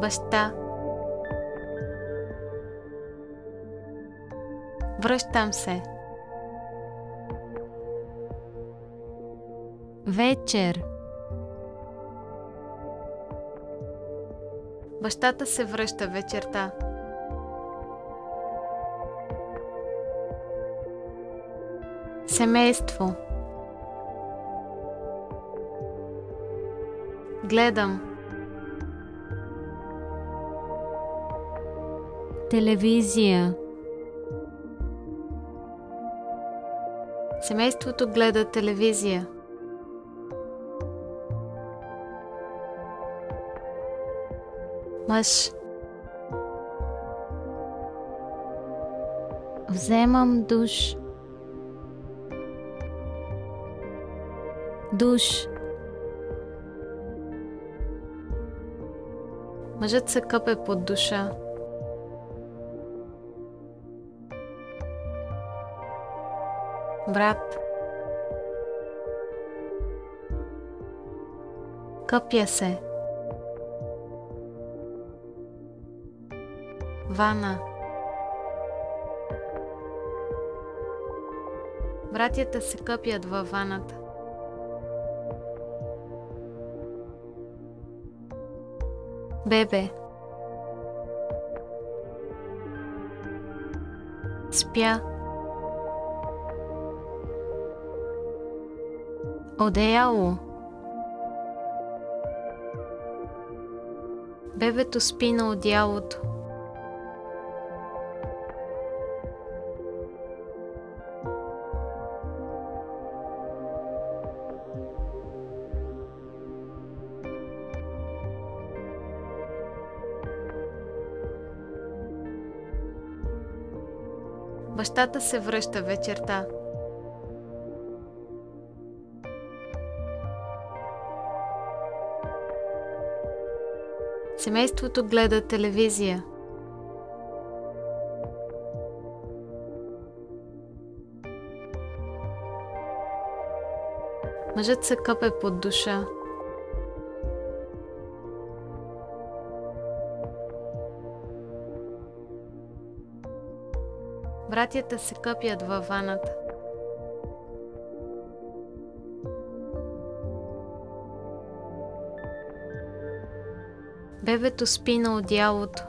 Баща. Връщам се. Вечер. Бащата се връща вечерта. Семейство. Гледам. Телевизия. Семейството гледа телевизия. Мъж. Вземам душ. Душ. Мъжът се къпе под душа. Брат. Къпя се. Вана. Братята се къпят във ваната. Бебе. Спя. Одеяло. Бебето спи на одеялото. Бащата се връща вечерта. Семейството гледа телевизия. Мъжът се къпе под душа. Братята се къпят във ваната. Бебето спи на одялото.